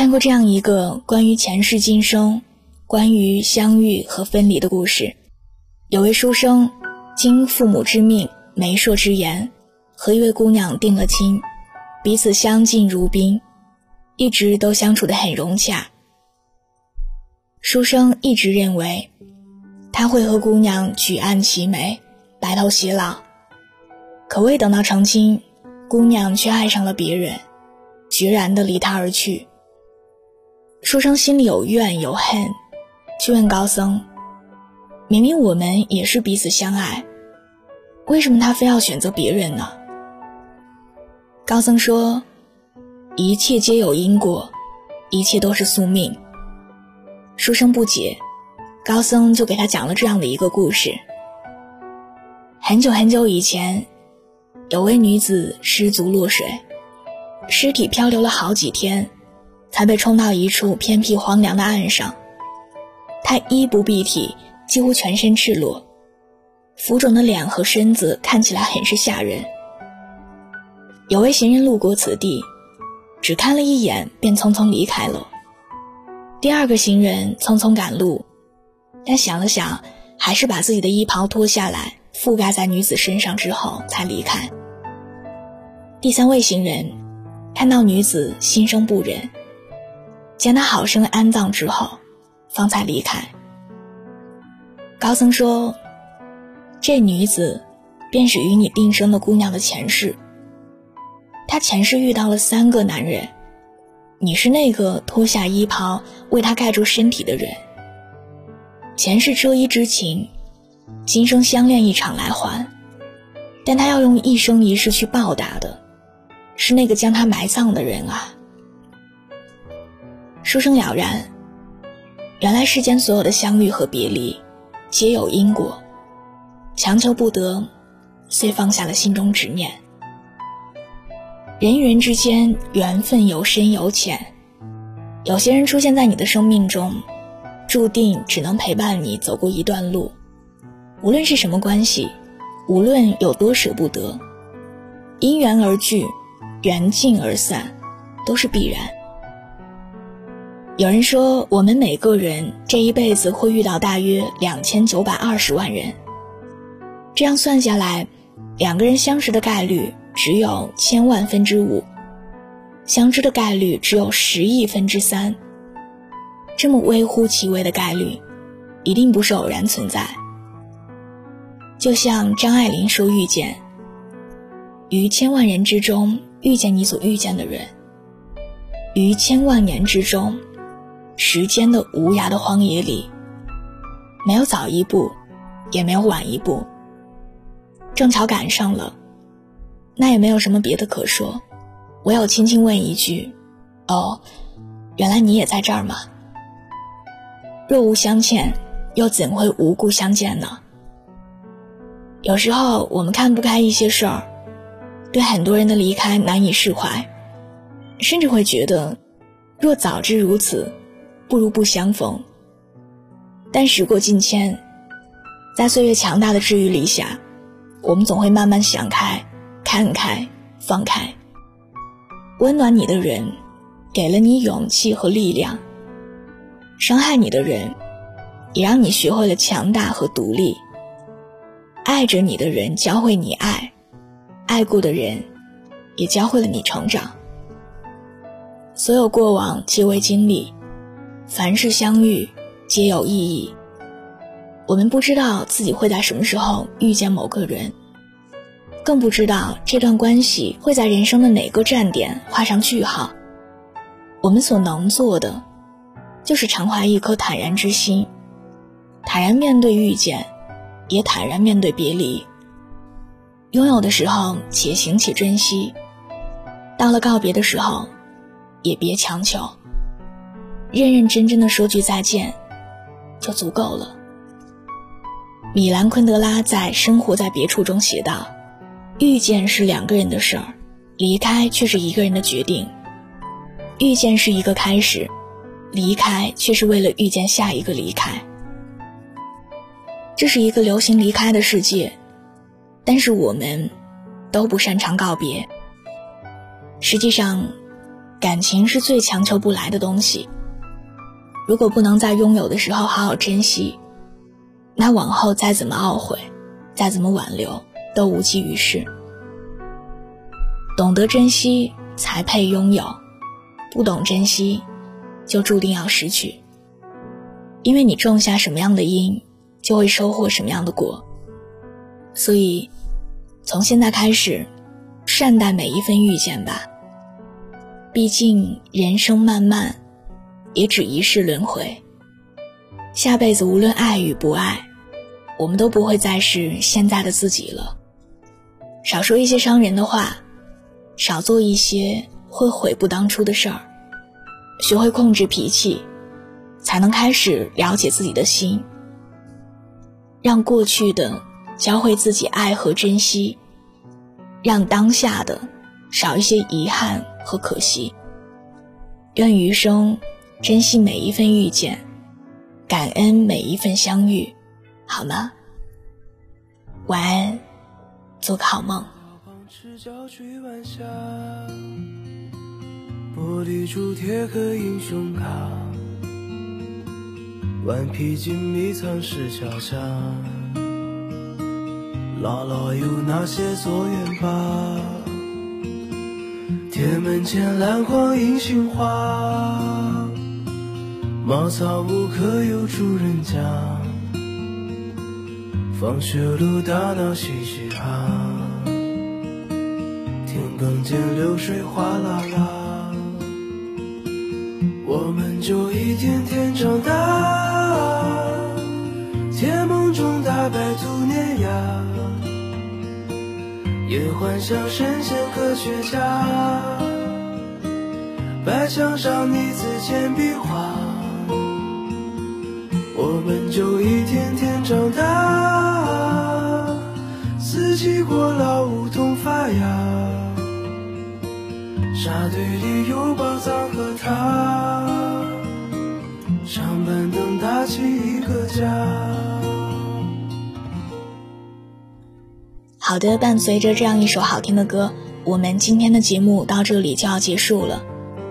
看过这样一个关于前世今生、关于相遇和分离的故事。有位书生，经父母之命、媒妁之言，和一位姑娘定了亲，彼此相敬如宾，一直都相处得很融洽。书生一直认为，他会和姑娘举案齐眉，白头偕老。可未等到成亲，姑娘却爱上了别人，决然地离他而去。书生心里有怨有恨，去问高僧：“明明我们也是彼此相爱，为什么他非要选择别人呢？”高僧说：“一切皆有因果，一切都是宿命。”书生不解，高僧就给他讲了这样的一个故事：很久很久以前，有位女子失足落水，尸体漂流了好几天，才被冲到一处偏僻荒凉的岸上。她衣不蔽体，几乎全身赤裸，浮肿的脸和身子看起来很是吓人。有位行人路过此地，只看了一眼，便匆匆离开了。第二个行人匆匆赶路，但想了想，还是把自己的衣袍脱下来覆盖在女子身上之后才离开。第三位行人看到女子心生不忍，将她好生安葬之后，方才离开。高僧说：“这女子便是与你并生的姑娘的前世。她前世遇到了三个男人。”你是那个脱下衣袍为他盖住身体的人。前世遮衣之情，今生相恋一场来还，但他要用一生一世去报答的，是那个将他埋葬的人啊。书生了然，原来世间所有的相遇和别离，皆有因果，强求不得，遂放下了心中执念。人与人之间缘分有深有浅，有些人出现在你的生命中，注定只能陪伴你走过一段路。无论是什么关系，无论有多舍不得，因缘而聚，缘尽而散，都是必然。有人说，我们每个人这一辈子会遇到大约两千九百二十万人，这样算下来，两个人相识的概率。只有千万分之五，相知的概率只有十亿分之三。这么微乎其微的概率，一定不是偶然存在。就像张爱玲说：“遇见于千万人之中遇见你所遇见的人，于千万年之中，时间的无涯的荒野里，没有早一步，也没有晚一步，正巧赶上了。”那也没有什么别的可说，唯有轻轻问一句：“哦，原来你也在这儿吗？”若无相欠，又怎会无故相见呢？有时候我们看不开一些事儿，对很多人的离开难以释怀，甚至会觉得，若早知如此，不如不相逢。但时过境迁，在岁月强大的治愈力下，我们总会慢慢想开。看开，放开。温暖你的人，给了你勇气和力量；伤害你的人，也让你学会了强大和独立。爱着你的人，教会你爱；爱过的人，也教会了你成长。所有过往皆为经历，凡事相遇皆有意义。我们不知道自己会在什么时候遇见某个人。更不知道这段关系会在人生的哪个站点画上句号。我们所能做的，就是常怀一颗坦然之心，坦然面对遇见，也坦然面对别离。拥有的时候且行且珍惜，到了告别的时候，也别强求。认认真真的说句再见，就足够了。米兰昆德拉在《生活在别处》中写道。遇见是两个人的事儿，离开却是一个人的决定。遇见是一个开始，离开却是为了遇见下一个离开。这是一个流行离开的世界，但是我们都不擅长告别。实际上，感情是最强求不来的东西。如果不能在拥有的时候好好珍惜，那往后再怎么懊悔，再怎么挽留，都无济于事。懂得珍惜才配拥有，不懂珍惜，就注定要失去。因为你种下什么样的因，就会收获什么样的果。所以，从现在开始，善待每一份遇见吧。毕竟人生漫漫，也只一世轮回。下辈子无论爱与不爱，我们都不会再是现在的自己了。少说一些伤人的话，少做一些会悔不当初的事儿，学会控制脾气。才能开始了解自己的心，让过去的教会自己爱和珍惜，让当下的少一些遗憾和可惜。愿余生珍惜每一份遇见，感恩每一份相遇，好吗？晚安，做个好梦。玻璃珠贴和英雄卡。顽皮筋迷藏石桥下，姥姥有那些作业本。铁门前篮筐银杏花，茅草屋可有住人家？放学路打闹嘻嘻哈，田埂间流水哗啦啦，我们就一天天长大。甜梦中大白兔碾压，也幻想神仙科学家。白墙上你字简笔画，我们就一天天长大。四季过老，梧桐发芽，沙堆里有宝藏和他。长板凳搭起一个家。好的，伴随着这样一首好听的歌，我们今天的节目到这里就要结束了。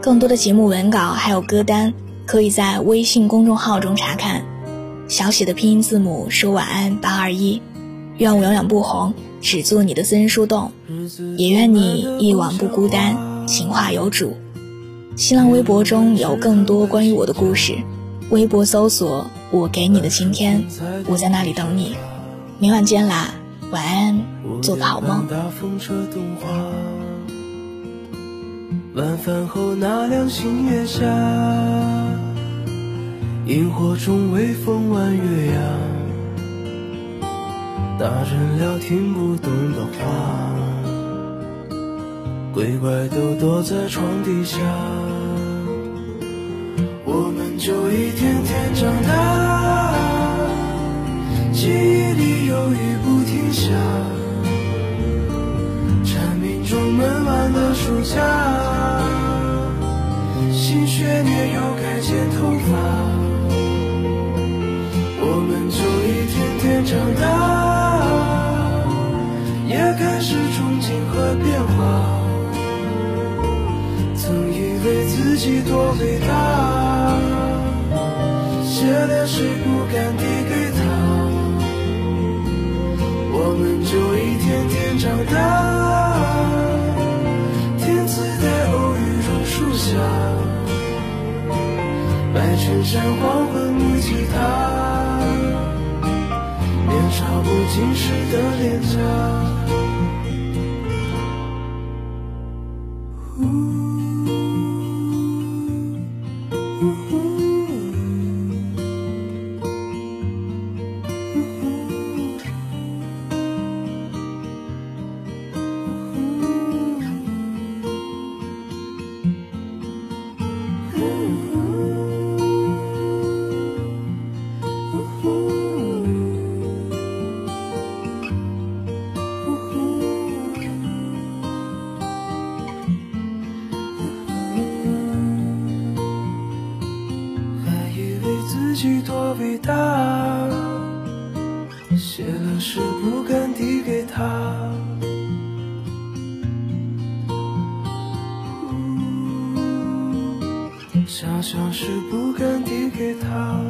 更多的节目文稿还有歌单，可以在微信公众号中查看。小写的拼音字母说晚安八二一，愿我永远不红，只做你的私人树洞，也愿你一晚不孤单，情话有主。新浪微博中有更多关于我的故事，微博搜索我给你的晴天，我在那里等你。明晚见啦，晚安。做个好梦。晚饭后那凉星月下，萤火虫微风弯月牙，大人聊听不懂的话，鬼怪都躲在床底下，我们就一天天长大，记忆里有雨不停下。蝉鸣中闷完的暑假，多伟大，写的诗不敢递给他，我们就一天天长大。天赐的偶遇榕树下白衬衫，黄昏木吉他，年少不经事的脸颊。是不敢递给他，想象是不敢递给他。